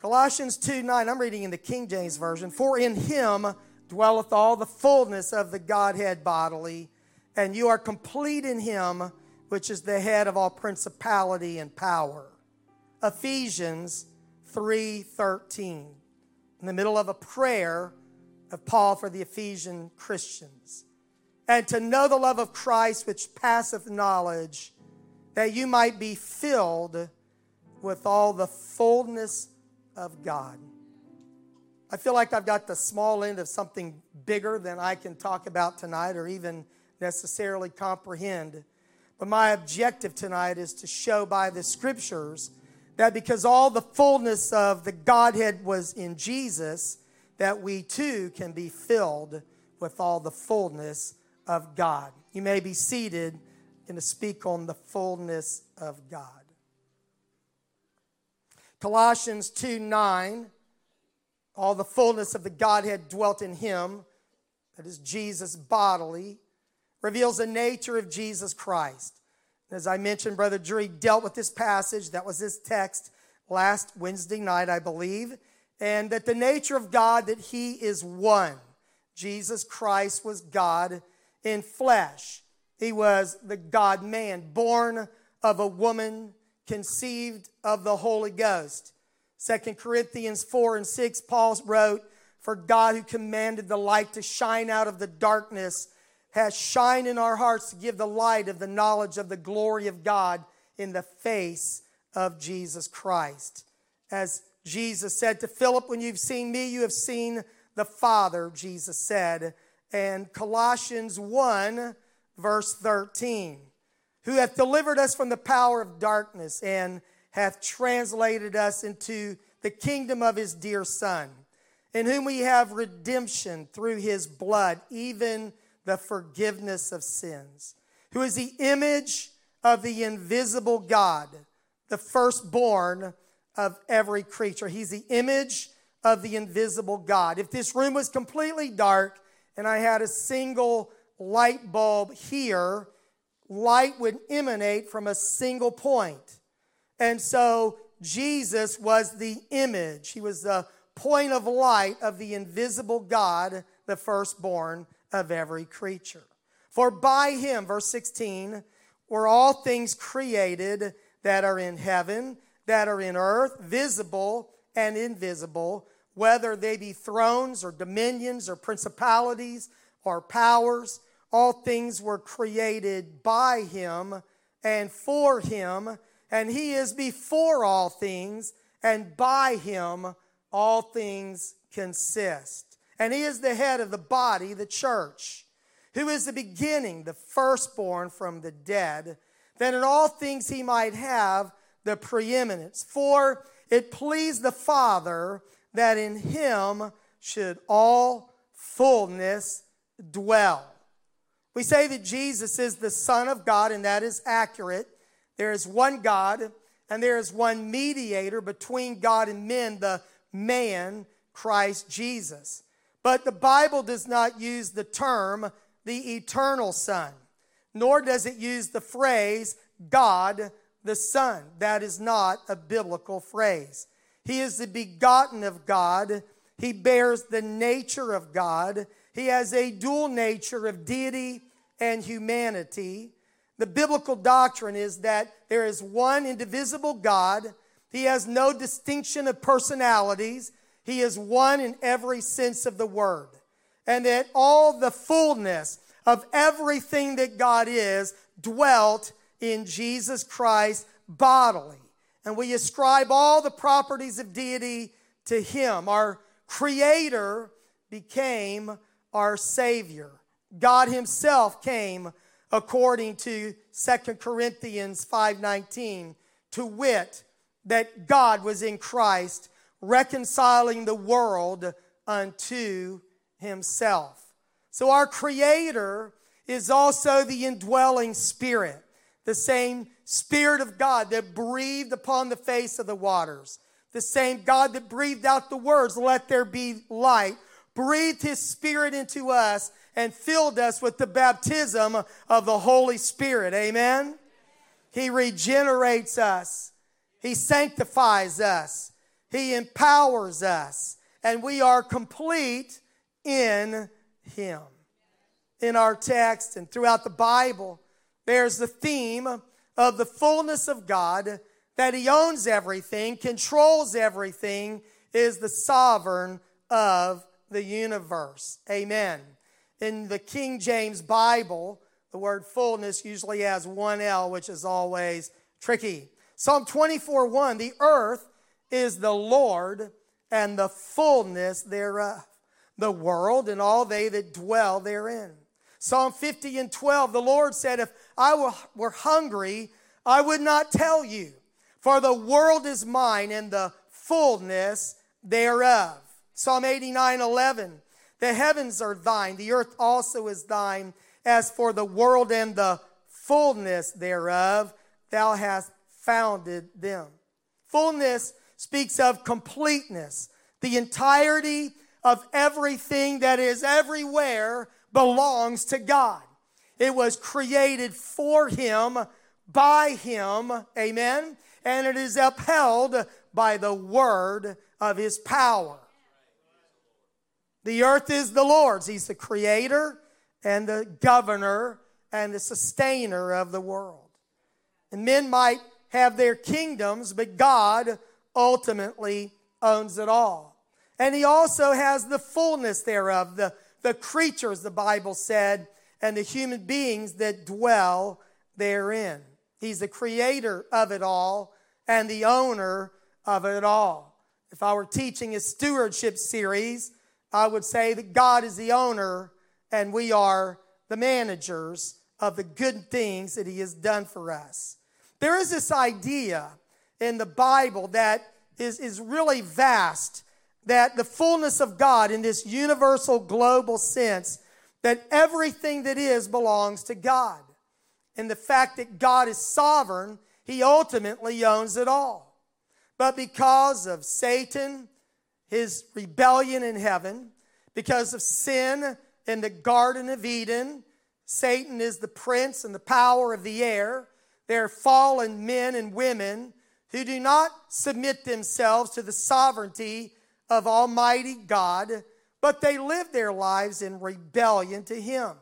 Colossians 2 9, I'm reading in the King James Version. For in him dwelleth all the fullness of the Godhead bodily, and you are complete in him, which is the head of all principality and power. Ephesians 3:13. In the middle of a prayer of Paul for the Ephesian Christians. And to know the love of Christ which passeth knowledge, that you might be filled with all the fullness of God. I feel like I've got the small end of something bigger than I can talk about tonight or even necessarily comprehend. But my objective tonight is to show by the scriptures that because all the fullness of the Godhead was in Jesus, that we too can be filled with all the fullness of God. You may be seated and to speak on the fullness of God. Colossians 2 9 all the fullness of the Godhead dwelt in him, that is Jesus bodily, reveals the nature of Jesus Christ. As I mentioned, Brother Drury dealt with this passage, that was his text last Wednesday night, I believe, and that the nature of God, that he is one. Jesus Christ was God in flesh. He was the God man, born of a woman, conceived of the Holy Ghost. Second Corinthians 4 and 6, Paul wrote, For God who commanded the light to shine out of the darkness has shined in our hearts to give the light of the knowledge of the glory of God in the face of Jesus Christ. As Jesus said to Philip, When you've seen me, you have seen the Father, Jesus said. And Colossians 1, verse 13, who hath delivered us from the power of darkness and hath translated us into the kingdom of his dear Son, in whom we have redemption through his blood, even the forgiveness of sins, who is the image of the invisible God, the firstborn of every creature. He's the image of the invisible God. If this room was completely dark and I had a single light bulb here, light would emanate from a single point. And so Jesus was the image, he was the point of light of the invisible God, the firstborn of every creature. For by him, verse 16, were all things created that are in heaven, that are in earth, visible and invisible, whether they be thrones or dominions or principalities or powers. All things were created by him and for him and he is before all things, and by him all things consist. And he is the head of the body, the church, who is the beginning, the firstborn from the dead, that in all things he might have the preeminence. For it pleased the Father that in him should all fullness dwell. We say that Jesus is the Son of God, and that is accurate. There is one God, and there is one mediator between God and men, the man, Christ Jesus. But the Bible does not use the term the eternal Son, nor does it use the phrase God the Son. That is not a biblical phrase. He is the begotten of God. He bears the nature of God. He has a dual nature of deity and humanity. The biblical doctrine is that there is one indivisible God. He has no distinction of personalities. He is one in every sense of the word. And that all the fullness of everything that God is dwelt in Jesus Christ bodily. And we ascribe all the properties of deity to Him. Our Creator became our Savior. God Himself came according to 2 Corinthians 5:19, to wit that God was in Christ reconciling the world unto himself. So our creator is also the indwelling spirit, the same spirit of God that breathed upon the face of the waters, the same God that breathed out the words, let there be light, breathed his spirit into us and filled us with the baptism of the Holy Spirit. Amen. He regenerates us. He sanctifies us. He empowers us, and we are complete in Him. In our text and throughout the Bible, there's the theme of the fullness of God, that He owns everything, controls everything, is the sovereign of the universe. Amen. In the King James Bible, the word fullness usually has one L, which is always tricky. Psalm 24 1 The earth is the Lord and the fullness thereof, the world and all they that dwell therein. Psalm 50 and 12 The Lord said, If I were hungry, I would not tell you, for the world is mine and the fullness thereof. Psalm 89 11 The heavens are thine, the earth also is thine as for the world and the fullness thereof, thou hast founded them. Fullness speaks of completeness. The entirety of everything that is everywhere belongs to God. It was created for Him, by Him, amen, and it is upheld by the word of His power. The earth is the Lord's. He's the creator, and the governor and the sustainer of the world. And men might have their kingdoms, but God ultimately owns it all. And he also has the fullness thereof, the, the creatures, the Bible said, and the human beings that dwell therein. He's the creator of it all and the owner of it all. If I were teaching a stewardship series, I would say that God is the owner and we are the managers of the good things that He has done for us. There is this idea in the Bible that is, is really vast that the fullness of God in this universal global sense, that everything that is belongs to God. And the fact that God is sovereign, He ultimately owns it all. But because of Satan, his rebellion in heaven, because of sin, in the Garden of Eden. Satan is the prince and the power of the air. There are fallen men and women who do not submit themselves to the sovereignty of Almighty God, but they live their lives in rebellion to Him.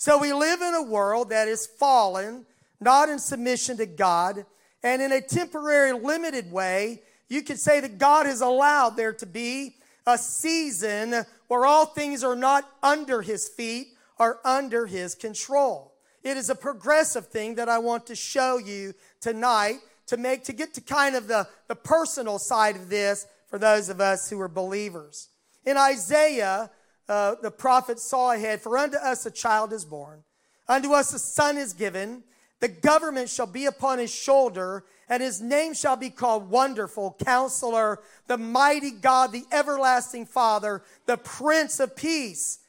So we live in a world that is fallen, not in submission to God, and in a temporary, limited way, you could say that God has allowed there to be a season where all things are not under his feet, are under his control. It is a progressive thing that I want to show you tonight to make to get to kind of the, the personal side of this for those of us who are believers. In Isaiah, uh, the prophet saw ahead, For unto us a child is born, unto us a son is given, the government shall be upon his shoulder, and his name shall be called Wonderful, Counselor, the Mighty God, the Everlasting Father, the Prince of Peace.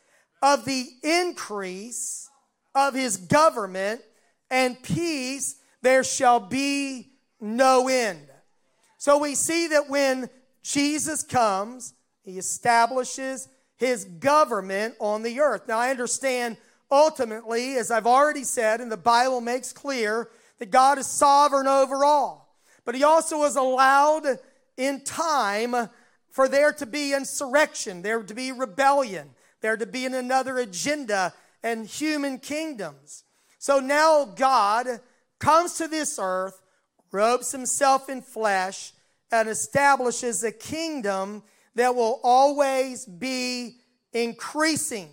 Of the increase of his government and peace, there shall be no end. So we see that when Jesus comes, he establishes his government on the earth. Now, I understand ultimately, as I've already said, and the Bible makes clear, that God is sovereign over all. But he also has allowed in time for there to be insurrection, there to be rebellion, there to be another agenda and human kingdoms. So now God comes to this earth, robes himself in flesh, and establishes a kingdom that will always be increasing.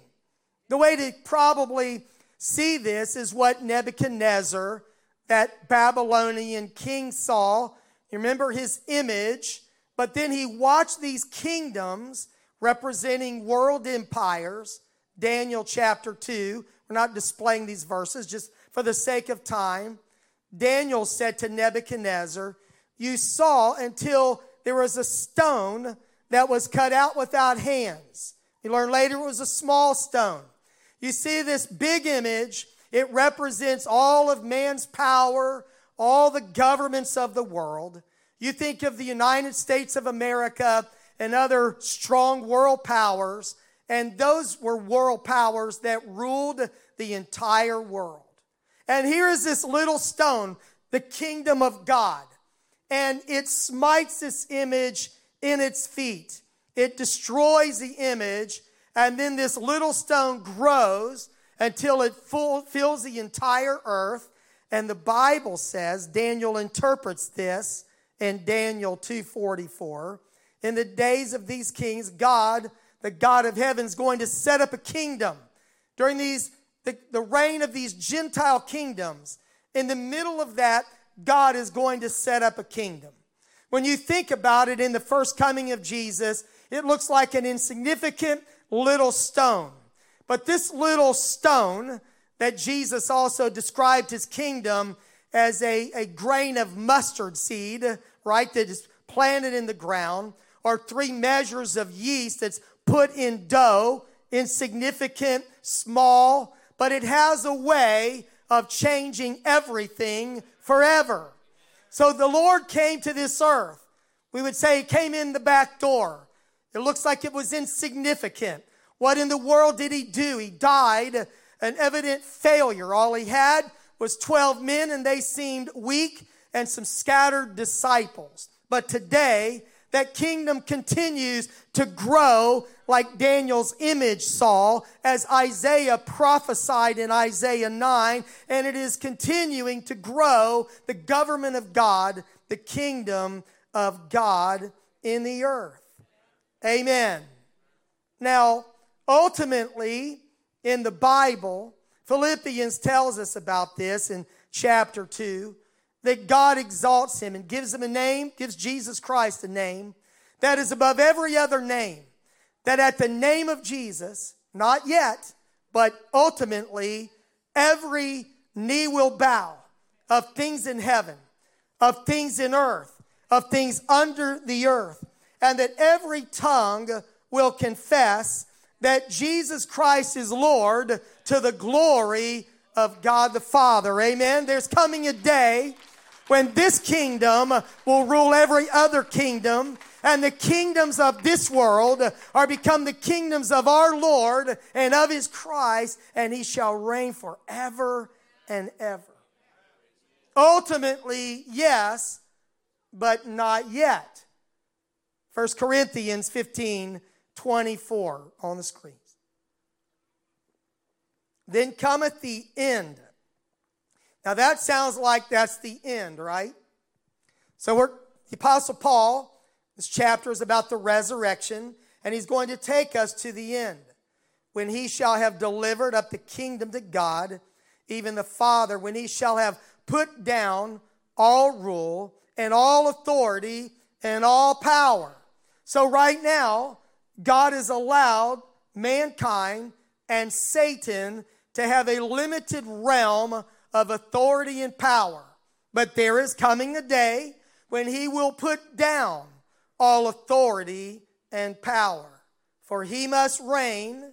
The way to probably see this is what Nebuchadnezzar, that Babylonian king, saw. You remember his image, but then he watched these kingdoms representing world empires. Daniel chapter 2. We're not displaying these verses just for the sake of time. Daniel said to Nebuchadnezzar, You saw until there was a stone that was cut out without hands. You learn later it was a small stone. You see this big image, it represents all of man's power, all the governments of the world. You think of the United States of America and other strong world powers, and those were world powers that ruled the entire world. And here is this little stone, the kingdom of God, and it smites this image in its feet. It destroys the image, and then this little stone grows until it fills the entire earth. And the Bible says, Daniel interprets this in Daniel 2:44. In the days of these kings, God, the God of heaven, is going to set up a kingdom. During these the, the reign of these Gentile kingdoms, in the middle of that, God is going to set up a kingdom. When you think about it in the first coming of Jesus, it looks like an insignificant little stone. But this little stone that Jesus also described his kingdom as a, a grain of mustard seed, right, that is planted in the ground, or three measures of yeast that's put in dough, insignificant, small, but it has a way of changing everything forever. So the Lord came to this earth. We would say he came in the back door. It looks like it was insignificant. What in the world did he do? He died an evident failure. All he had was 12 men, and they seemed weak and some scattered disciples. But today, that kingdom continues to grow like Daniel's image saw as Isaiah prophesied in Isaiah 9, and it is continuing to grow the government of God, the kingdom of God in the earth. Amen. Now, ultimately, in the Bible, Philippians tells us about this in chapter 2 that God exalts him and gives him a name, gives Jesus Christ a name that is above every other name that at the name of Jesus, not yet, but ultimately, every knee will bow of things in heaven, of things in earth, of things under the earth, and that every tongue will confess that Jesus Christ is Lord to the glory of God the Father. Amen. There's coming a day when this kingdom will rule every other kingdom and the kingdoms of this world are become the kingdoms of our Lord and of his Christ, and he shall reign forever and ever. Ultimately, yes, but not yet. 1 Corinthians 15 24 on the screen. Then cometh the end. Now that sounds like that's the end, right? So we're the Apostle Paul this chapter is about the resurrection, and he's going to take us to the end when he shall have delivered up the kingdom to God, even the Father, when he shall have put down all rule and all authority and all power. So, right now, God has allowed mankind and Satan to have a limited realm of authority and power. But there is coming a day when he will put down all authority and power. For he must reign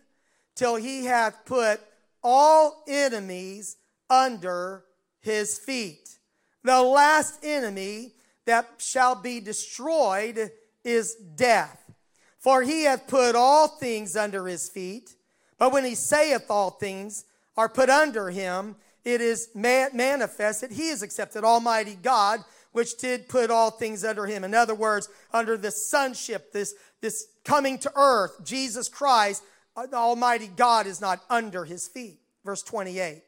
till he hath put all enemies under his feet. The last enemy that shall be destroyed is death. For he hath put all things under his feet. But when he saith all things are put under him, it is manifest that he is accepted, Almighty God, which did put all things under him. In other words, under the sonship, this, this coming to earth, Jesus Christ, uh, Almighty God is not under his feet. Verse 28.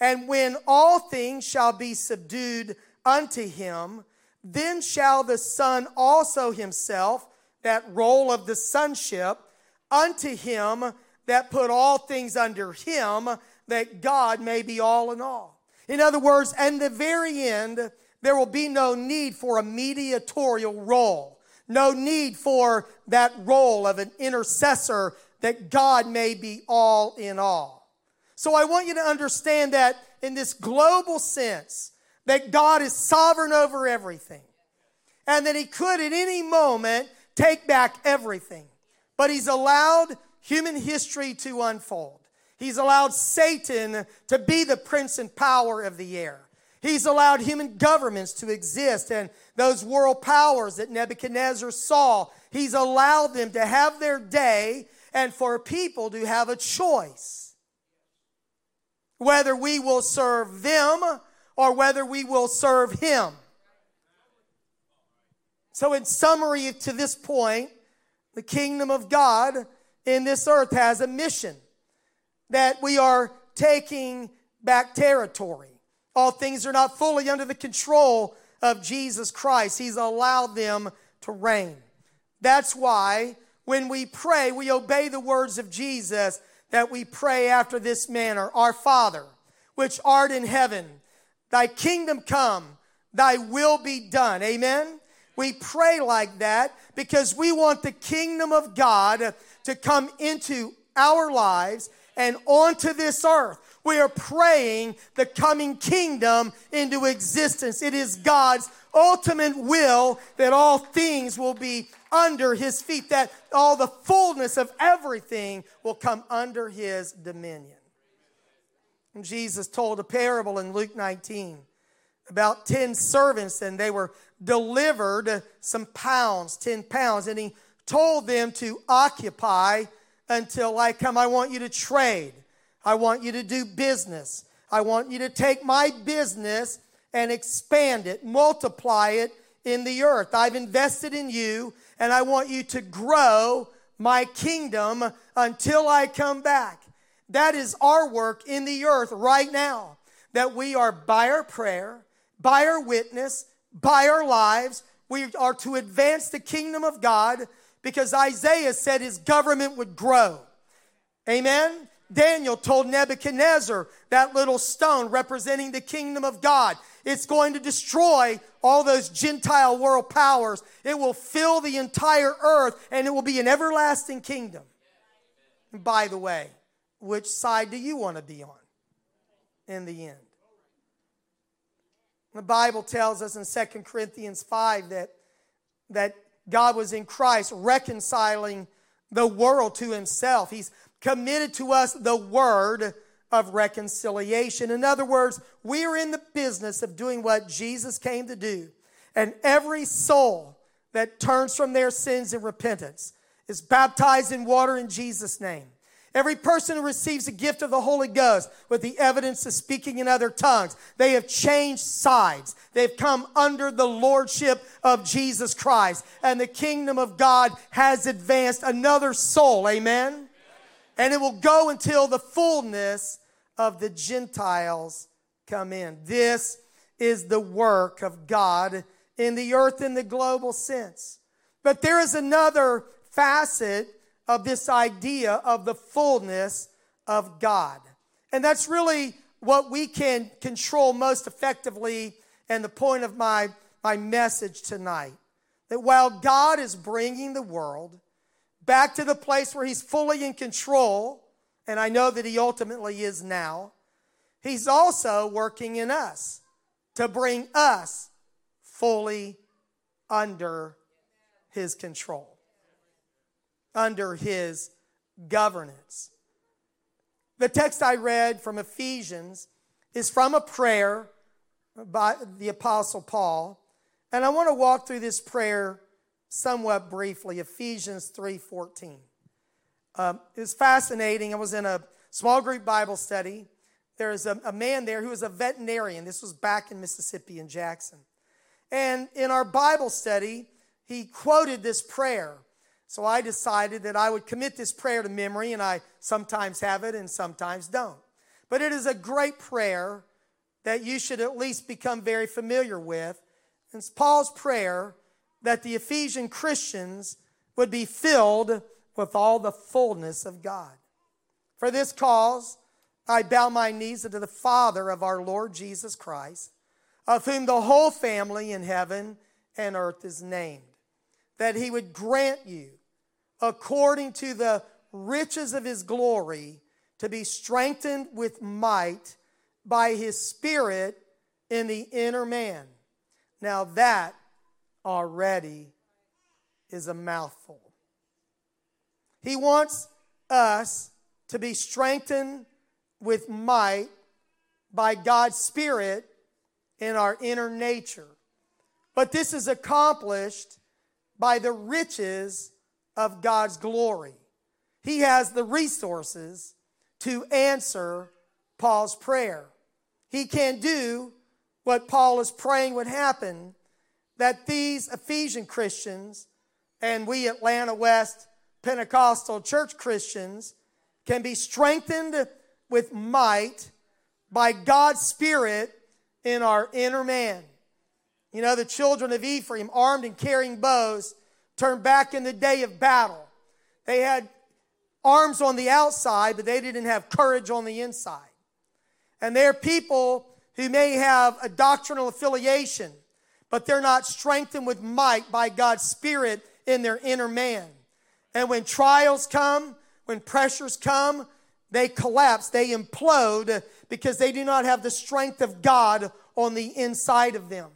And when all things shall be subdued unto him, then shall the Son also himself, that role of the sonship, unto him that put all things under him, that God may be all in all. In other words, and the very end, there will be no need for a mediatorial role, no need for that role of an intercessor that God may be all in all. So I want you to understand that in this global sense, that God is sovereign over everything and that He could at any moment take back everything. But He's allowed human history to unfold. He's allowed Satan to be the prince and power of the air. He's allowed human governments to exist and those world powers that Nebuchadnezzar saw. He's allowed them to have their day and for people to have a choice. Whether we will serve them or whether we will serve him. So, in summary, to this point, the kingdom of God in this earth has a mission that we are taking back territory. All things are not fully under the control of Jesus Christ, He's allowed them to reign. That's why when we pray, we obey the words of Jesus that we pray after this manner Our Father, which art in heaven, thy kingdom come, thy will be done. Amen. We pray like that because we want the kingdom of God to come into our lives and onto this earth. We are praying the coming kingdom into existence. It is God's ultimate will that all things will be under his feet, that all the fullness of everything will come under his dominion. And Jesus told a parable in Luke 19 about 10 servants, and they were delivered some pounds, 10 pounds, and he told them to occupy until I come. I want you to trade. I want you to do business. I want you to take my business and expand it, multiply it in the earth. I've invested in you, and I want you to grow my kingdom until I come back. That is our work in the earth right now. That we are by our prayer, by our witness, by our lives, we are to advance the kingdom of God because Isaiah said his government would grow. Amen. Daniel told Nebuchadnezzar that little stone representing the kingdom of God. It's going to destroy all those Gentile world powers. It will fill the entire earth and it will be an everlasting kingdom. And by the way, which side do you want to be on in the end? The Bible tells us in 2 Corinthians 5 that, that God was in Christ reconciling the world to himself. He's committed to us the word of reconciliation. In other words, we are in the business of doing what Jesus came to do. And every soul that turns from their sins in repentance is baptized in water in Jesus' name. Every person who receives the gift of the Holy Ghost with the evidence of speaking in other tongues, they have changed sides. They've come under the lordship of Jesus Christ. And the kingdom of God has advanced another soul. Amen? And it will go until the fullness of the Gentiles come in. This is the work of God in the earth in the global sense. But there is another facet of this idea of the fullness of God. And that's really what we can control most effectively and the point of my, my message tonight. That while God is bringing the world back to the place where He's fully in control, and I know that He ultimately is now, He's also working in us to bring us fully under His control under his governance. The text I read from Ephesians is from a prayer by the Apostle Paul. And I want to walk through this prayer somewhat briefly, Ephesians 3.14. Um, it was fascinating. I was in a small group Bible study. There's a, a man there who was a veterinarian. This was back in Mississippi in Jackson. And in our Bible study, he quoted this prayer so I decided that I would commit this prayer to memory, and I sometimes have it and sometimes don't. But it is a great prayer that you should at least become very familiar with. It's Paul's prayer that the Ephesian Christians would be filled with all the fullness of God. For this cause, I bow my knees unto the Father of our Lord Jesus Christ, of whom the whole family in heaven and earth is named, that he would grant you according to the riches of his glory, to be strengthened with might by his Spirit in the inner man. Now, that already is a mouthful. He wants us to be strengthened with might by God's Spirit in our inner nature. But this is accomplished by the riches of God's glory. He has the resources to answer Paul's prayer. He can do what Paul is praying would happen that these Ephesian Christians and we Atlanta West Pentecostal church Christians can be strengthened with might by God's Spirit in our inner man. You know, the children of Ephraim, armed and carrying bows, turned back in the day of battle. They had arms on the outside, but they didn't have courage on the inside. And they're people who may have a doctrinal affiliation, but they're not strengthened with might by God's Spirit in their inner man. And when trials come, when pressures come, they collapse, they implode because they do not have the strength of God on the inside of them.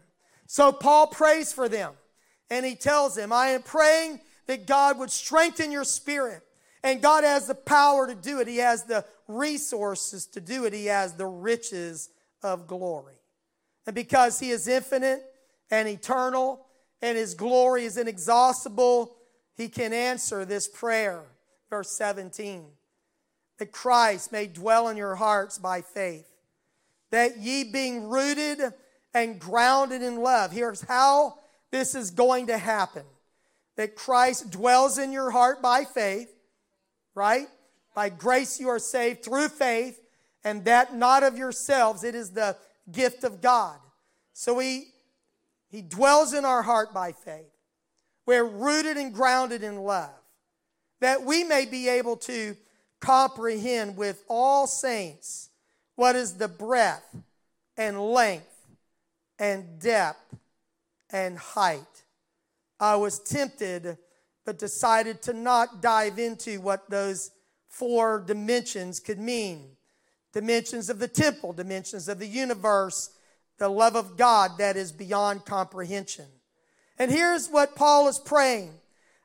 So Paul prays for them and he tells them, I am praying that God would strengthen your spirit. And God has the power to do it, He has the resources to do it, He has the riches of glory. And because He is infinite and eternal and His glory is inexhaustible, He can answer this prayer. Verse 17 that Christ may dwell in your hearts by faith, that ye being rooted and grounded in love. Here's how this is going to happen that Christ dwells in your heart by faith, right? By grace you are saved through faith, and that not of yourselves, it is the gift of God. So he, he dwells in our heart by faith. We're rooted and grounded in love, that we may be able to comprehend with all saints what is the breadth and length and depth and height. I was tempted, but decided to not dive into what those four dimensions could mean dimensions of the temple, dimensions of the universe, the love of God that is beyond comprehension. And here's what Paul is praying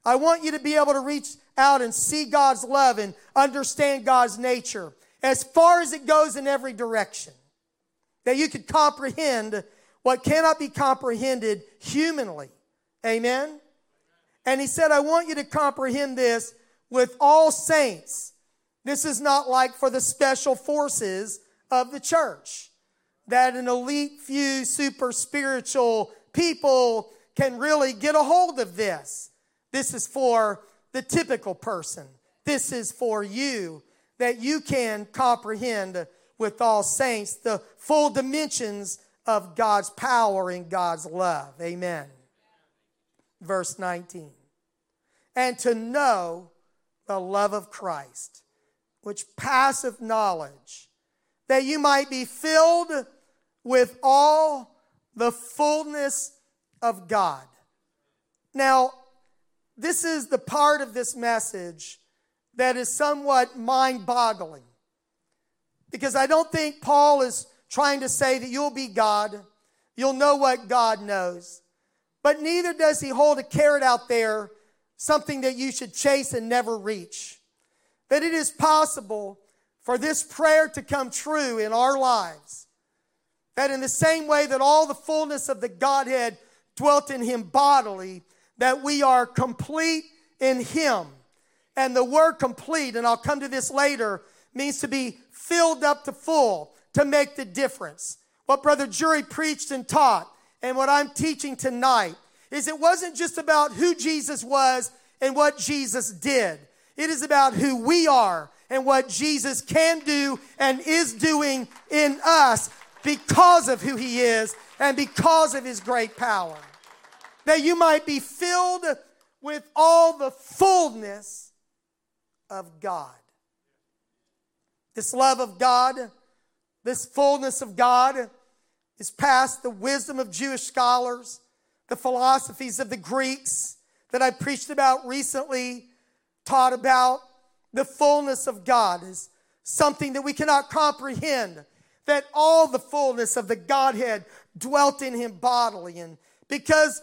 I want you to be able to reach out and see God's love and understand God's nature as far as it goes in every direction. That you could comprehend what cannot be comprehended humanly. Amen? And he said, I want you to comprehend this with all saints. This is not like for the special forces of the church, that an elite few super spiritual people can really get a hold of this. This is for the typical person. This is for you that you can comprehend with all saints the full dimensions of God's power and God's love. Amen. Verse 19. And to know the love of Christ, which passeth knowledge, that you might be filled with all the fullness of God. Now, this is the part of this message that is somewhat mind boggling. Because I don't think Paul is trying to say that you'll be God, you'll know what God knows. But neither does he hold a carrot out there, something that you should chase and never reach. That it is possible for this prayer to come true in our lives. That in the same way that all the fullness of the Godhead dwelt in him bodily, that we are complete in Him. And the word complete, and I'll come to this later, means to be filled up to full, to make the difference. What Brother Drury preached and taught, and what I'm teaching tonight, is it wasn't just about who Jesus was and what Jesus did. It is about who we are and what Jesus can do and is doing in us because of who he is and because of his great power that you might be filled with all the fullness of God. This love of God, this fullness of God, is past the wisdom of Jewish scholars, the philosophies of the Greeks that I preached about recently, taught about. The fullness of God is something that we cannot comprehend, that all the fullness of the Godhead dwelt in him bodily. And because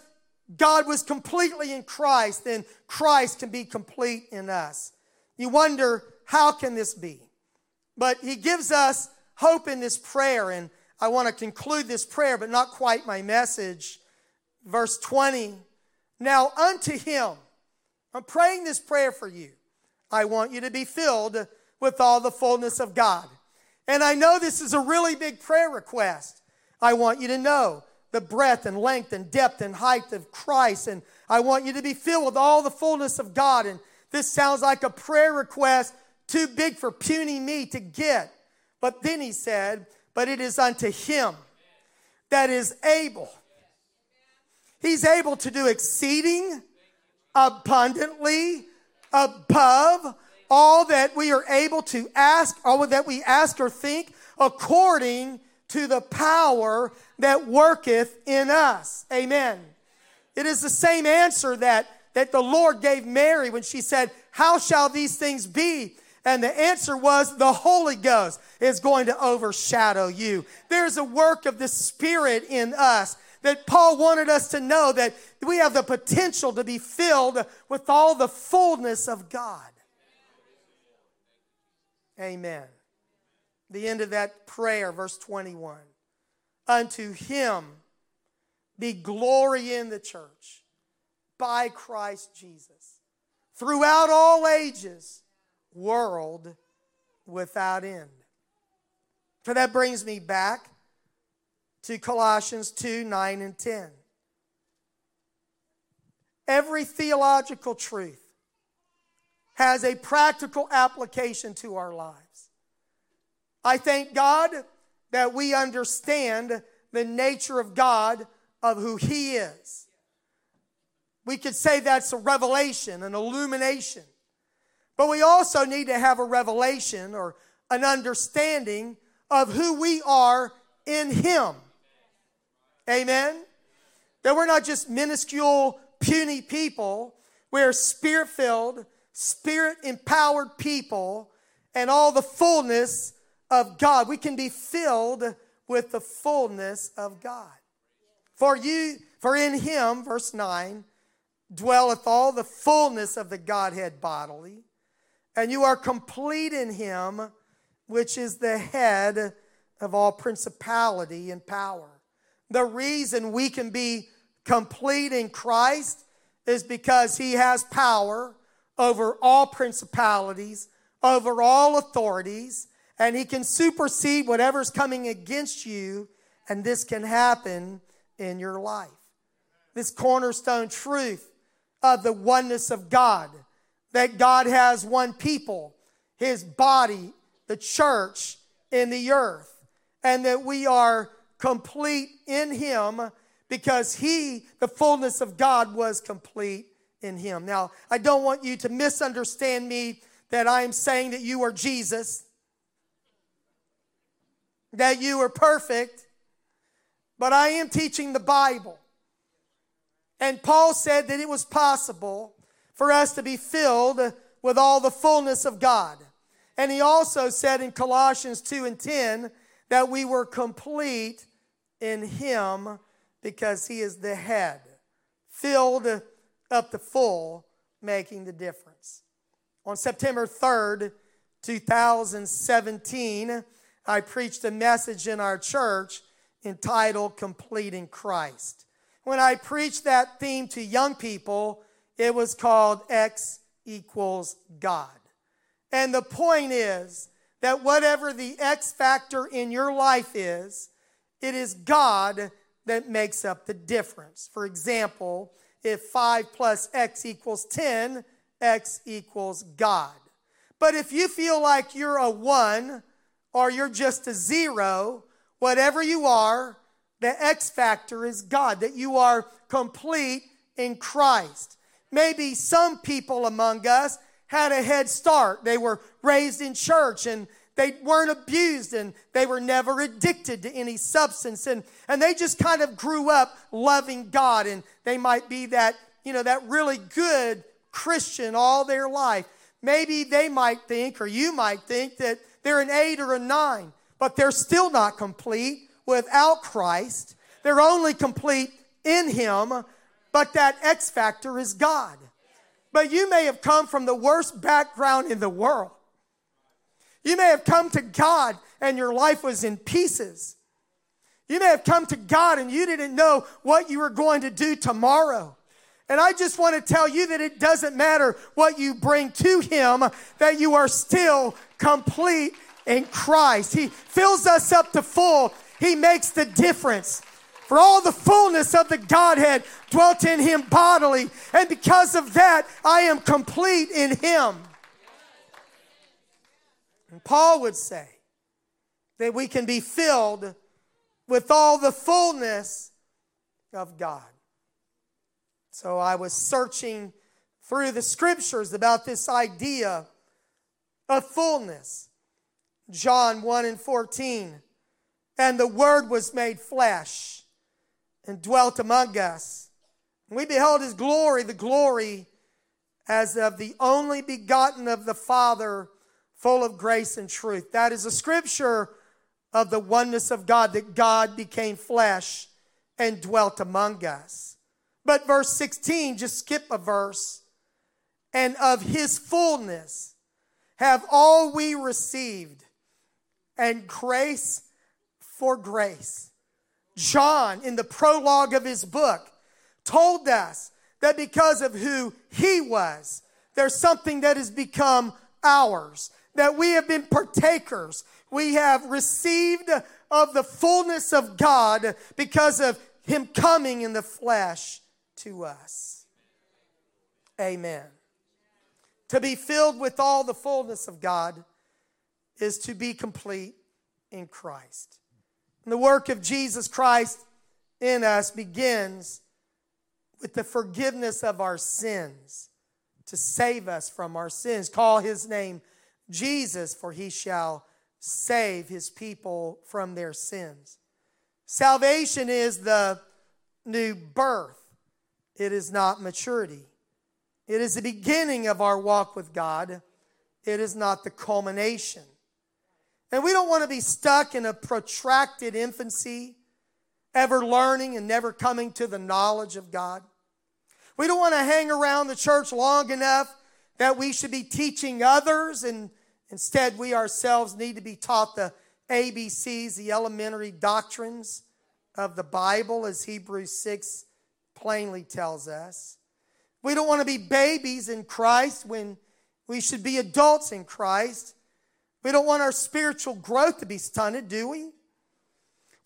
God was completely in Christ, then Christ can be complete in us. You wonder, how can this be? But he gives us hope in this prayer, and I want to conclude this prayer, but not quite my message. Verse 20 Now unto him, I'm praying this prayer for you. I want you to be filled with all the fullness of God. And I know this is a really big prayer request. I want you to know the breadth and length and depth and height of Christ. And I want you to be filled with all the fullness of God. And this sounds like a prayer request too big for puny me to get. But then he said, But it is unto him that is able. He's able to do exceeding abundantly above all that we are able to ask, all that we ask or think, according to the power that worketh in us. Amen. It is the same answer that, that the Lord gave Mary when she said, How shall these things be? And the answer was the Holy Ghost is going to overshadow you. There's a work of the Spirit in us that Paul wanted us to know that we have the potential to be filled with all the fullness of God. Amen. The end of that prayer, verse 21. Unto him be glory in the church by Christ Jesus throughout all ages, world without end. So that brings me back to Colossians 2 9 and 10. Every theological truth has a practical application to our lives. I thank God that we understand the nature of God, of who He is. We could say that's a revelation, an illumination. But we also need to have a revelation or an understanding of who we are in Him. Amen? That we're not just minuscule, puny people. We're spirit filled, spirit empowered people, and all the fullness of God. We can be filled with the fullness of God. For you, for in him, verse 9, dwelleth all the fullness of the Godhead bodily, and you are complete in him, which is the head of all principality and power. The reason we can be complete in Christ is because he has power over all principalities, over all authorities, and he can supersede whatever's coming against you, and this can happen in your life. This cornerstone truth of the oneness of God, that God has one people, his body, the church in the earth, and that we are complete in him because he, the fullness of God, was complete in him. Now, I don't want you to misunderstand me that I am saying that you are Jesus, that you are perfect, but I am teaching the Bible. And Paul said that it was possible for us to be filled with all the fullness of God. And he also said in Colossians 2 and 10 that we were complete in him because he is the head, filled up to full, making the difference. On September 3rd, 2017, I preached a message in our church entitled Completing Christ. When I preached that theme to young people, it was called X equals God. And the point is that whatever the X factor in your life is, it is God that makes up the difference. For example, if 5 plus x equals 10, x equals God. But if you feel like you're a 1 or you're just a 0, whatever you are, the X factor is God, that you are complete in Christ. Maybe some people among us had a head start. They were raised in church and they weren't abused and they were never addicted to any substance. And, and they just kind of grew up loving God. And they might be that, you know, that really good Christian all their life. Maybe they might think, or you might think, that they're an eight or a nine, but they're still not complete without Christ. They're only complete in Him, but that X factor is God. But you may have come from the worst background in the world. You may have come to God and your life was in pieces. You may have come to God and you didn't know what you were going to do tomorrow. And I just want to tell you that it doesn't matter what you bring to Him, that you are still complete in Christ. He fills us up to full, He makes the difference. For all the fullness of the Godhead dwelt in him bodily, and because of that, I am complete in him. And Paul would say that we can be filled with all the fullness of God. So I was searching through the scriptures about this idea of fullness. John 1 and 14. And the Word was made flesh and dwelt among us. We beheld his glory, the glory as of the only begotten of the Father, full of grace and truth. That is a scripture of the oneness of God, that God became flesh and dwelt among us. But verse 16, just skip a verse, and of his fullness have all we received, and grace for grace. John, in the prologue of his book, told us that because of who he was, there's something that has become ours, that we have been partakers. We have received of the fullness of God because of him coming in the flesh to us. Amen. To be filled with all the fullness of God is to be complete in Christ. And the work of Jesus Christ in us begins with the forgiveness of our sins to save us from our sins. Call his name Jesus, for he shall save his people from their sins. Salvation is the new birth, it is not maturity. It is the beginning of our walk with God, it is not the culmination. And we don't want to be stuck in a protracted infancy, ever learning and never coming to the knowledge of God. We don't want to hang around the church long enough that we should be teaching others, and instead, we ourselves need to be taught the ABCs, the elementary doctrines of the Bible, as Hebrews 6 plainly tells us. We don't want to be babies in Christ when we should be adults in Christ. We don't want our spiritual growth to be stunted, do we?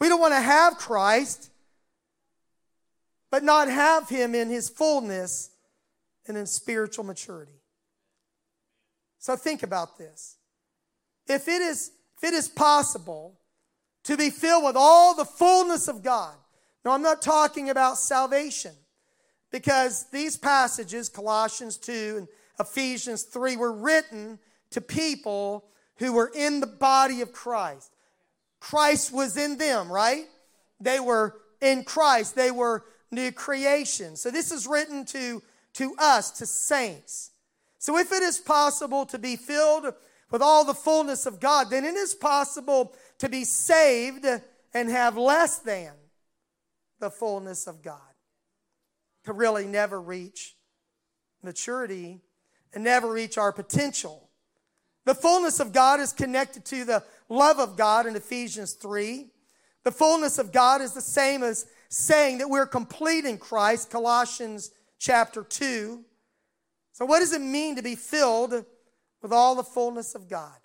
We don't want to have Christ, but not have Him in His fullness and in spiritual maturity. So think about this. If it is, if it is possible to be filled with all the fullness of God, now I'm not talking about salvation because these passages, Colossians 2 and Ephesians 3, were written to people who were in the body of Christ. Christ was in them, right? They were in Christ. They were new creation. So this is written to, to us, to saints. So if it is possible to be filled with all the fullness of God, then it is possible to be saved and have less than the fullness of God. To really never reach maturity and never reach our potential. The fullness of God is connected to the love of God in Ephesians 3. The fullness of God is the same as saying that we're complete in Christ, Colossians chapter 2. So, what does it mean to be filled with all the fullness of God?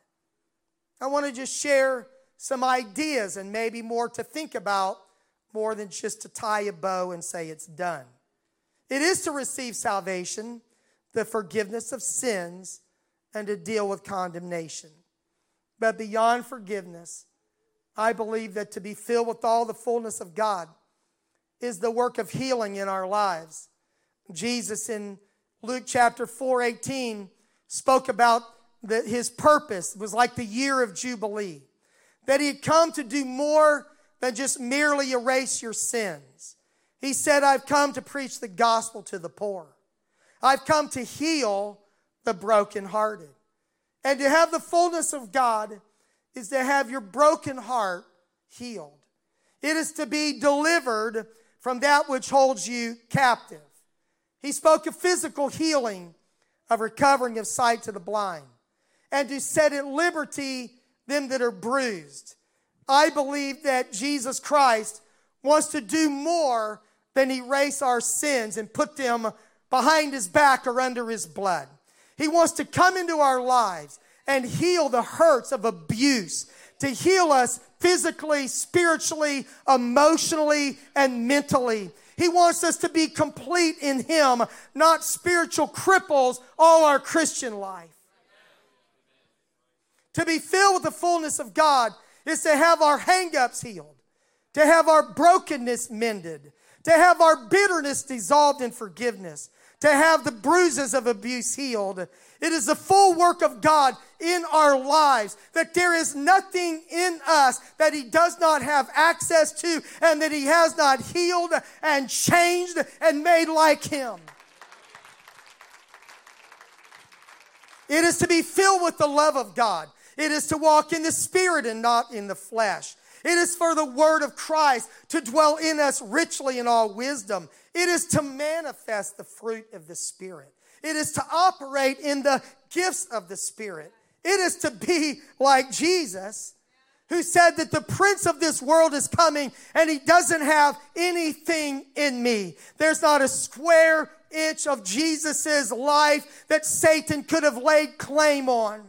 I want to just share some ideas and maybe more to think about more than just to tie a bow and say it's done. It is to receive salvation, the forgiveness of sins, and to deal with condemnation. But beyond forgiveness, I believe that to be filled with all the fullness of God is the work of healing in our lives. Jesus in Luke chapter 4 18 spoke about that his purpose was like the year of Jubilee, that he had come to do more than just merely erase your sins. He said, I've come to preach the gospel to the poor. I've come to heal the brokenhearted. And to have the fullness of God is to have your broken heart healed. It is to be delivered from that which holds you captive. He spoke of physical healing, of recovering of sight to the blind, and to set at liberty them that are bruised. I believe that Jesus Christ wants to do more than erase our sins and put them behind his back or under his blood. He wants to come into our lives and heal the hurts of abuse, to heal us physically, spiritually, emotionally, and mentally. He wants us to be complete in Him, not spiritual cripples all our Christian life. To be filled with the fullness of God is to have our hangups healed, to have our brokenness mended, to have our bitterness dissolved in forgiveness, to have the bruises of abuse healed. It is the full work of God in our lives that there is nothing in us that He does not have access to and that He has not healed and changed and made like Him. It is to be filled with the love of God. It is to walk in the Spirit and not in the flesh. It is for the word of Christ to dwell in us richly in all wisdom. It is to manifest the fruit of the Spirit. It is to operate in the gifts of the Spirit. It is to be like Jesus, who said that the prince of this world is coming and he doesn't have anything in me. There's not a square inch of Jesus's life that Satan could have laid claim on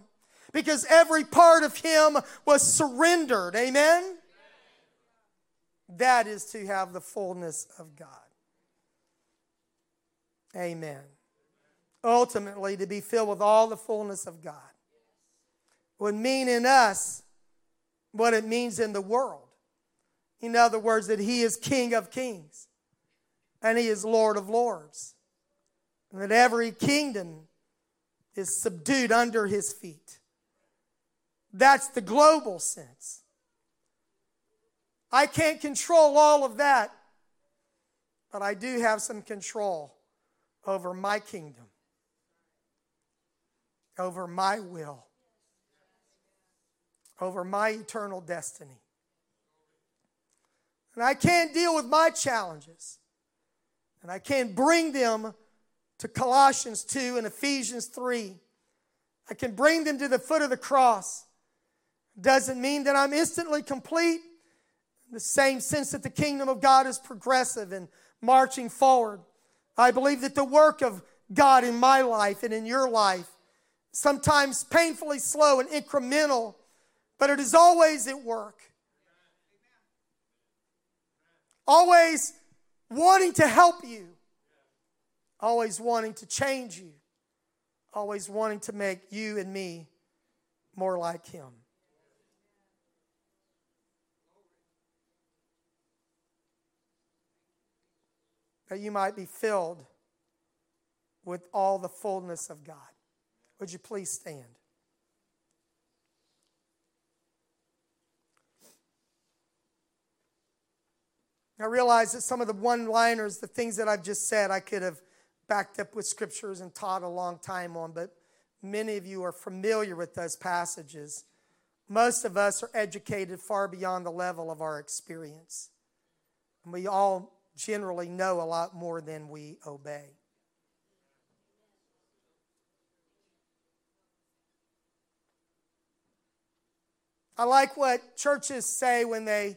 because every part of him was surrendered. Amen? That is to have the fullness of God. Amen. Ultimately, to be filled with all the fullness of God would mean in us what it means in the world. In other words, that He is King of kings and He is Lord of lords. And that every kingdom is subdued under His feet. That's the global sense. I can't control all of that, but I do have some control over my kingdom, over my will, over my eternal destiny. And I can't deal with my challenges, and I can't bring them to Colossians 2 and Ephesians 3. I can bring them to the foot of the cross. Doesn't mean that I'm instantly complete the same sense that the kingdom of God is progressive and marching forward. I believe that the work of God in my life and in your life, sometimes painfully slow and incremental, but it is always at work. Always wanting to help you, always wanting to change you, always wanting to make you and me more like Him. That you might be filled with all the fullness of God. Would you please stand? I realize that some of the one liners, the things that I've just said, I could have backed up with scriptures and taught a long time on, but many of you are familiar with those passages. Most of us are educated far beyond the level of our experience. And we all generally know a lot more than we obey. I like what churches say when they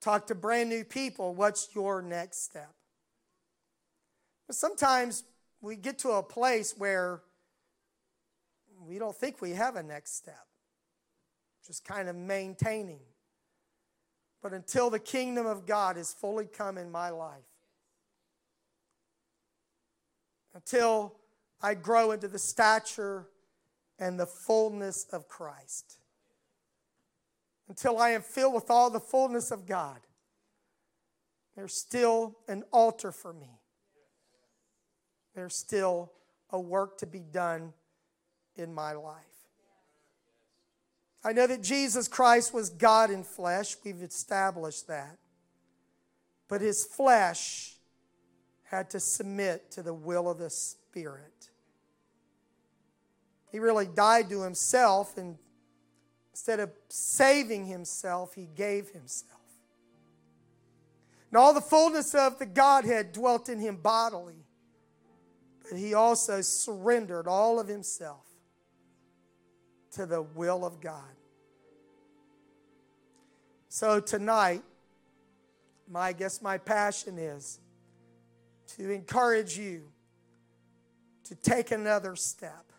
talk to brand new people what's your next step? But sometimes we get to a place where we don't think we have a next step, just kind of maintaining. But until the kingdom of God is fully come in my life, until I grow into the stature and the fullness of Christ, until I am filled with all the fullness of God, there's still an altar for me. There's still a work to be done in my life. I know that Jesus Christ was God in flesh. We've established that. But his flesh had to submit to the will of the Spirit. He really died to himself, and instead of saving himself, he gave himself. And all the fullness of the Godhead dwelt in him bodily, but he also surrendered all of himself to the will of God. So tonight, my I guess my passion is to encourage you to take another step.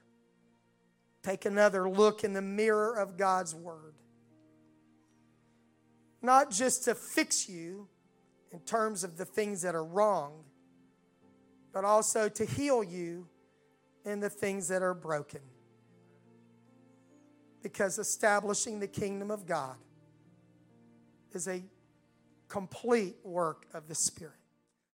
Take another look in the mirror of God's word. not just to fix you in terms of the things that are wrong, but also to heal you in the things that are broken. Because establishing the kingdom of God is a complete work of the Spirit.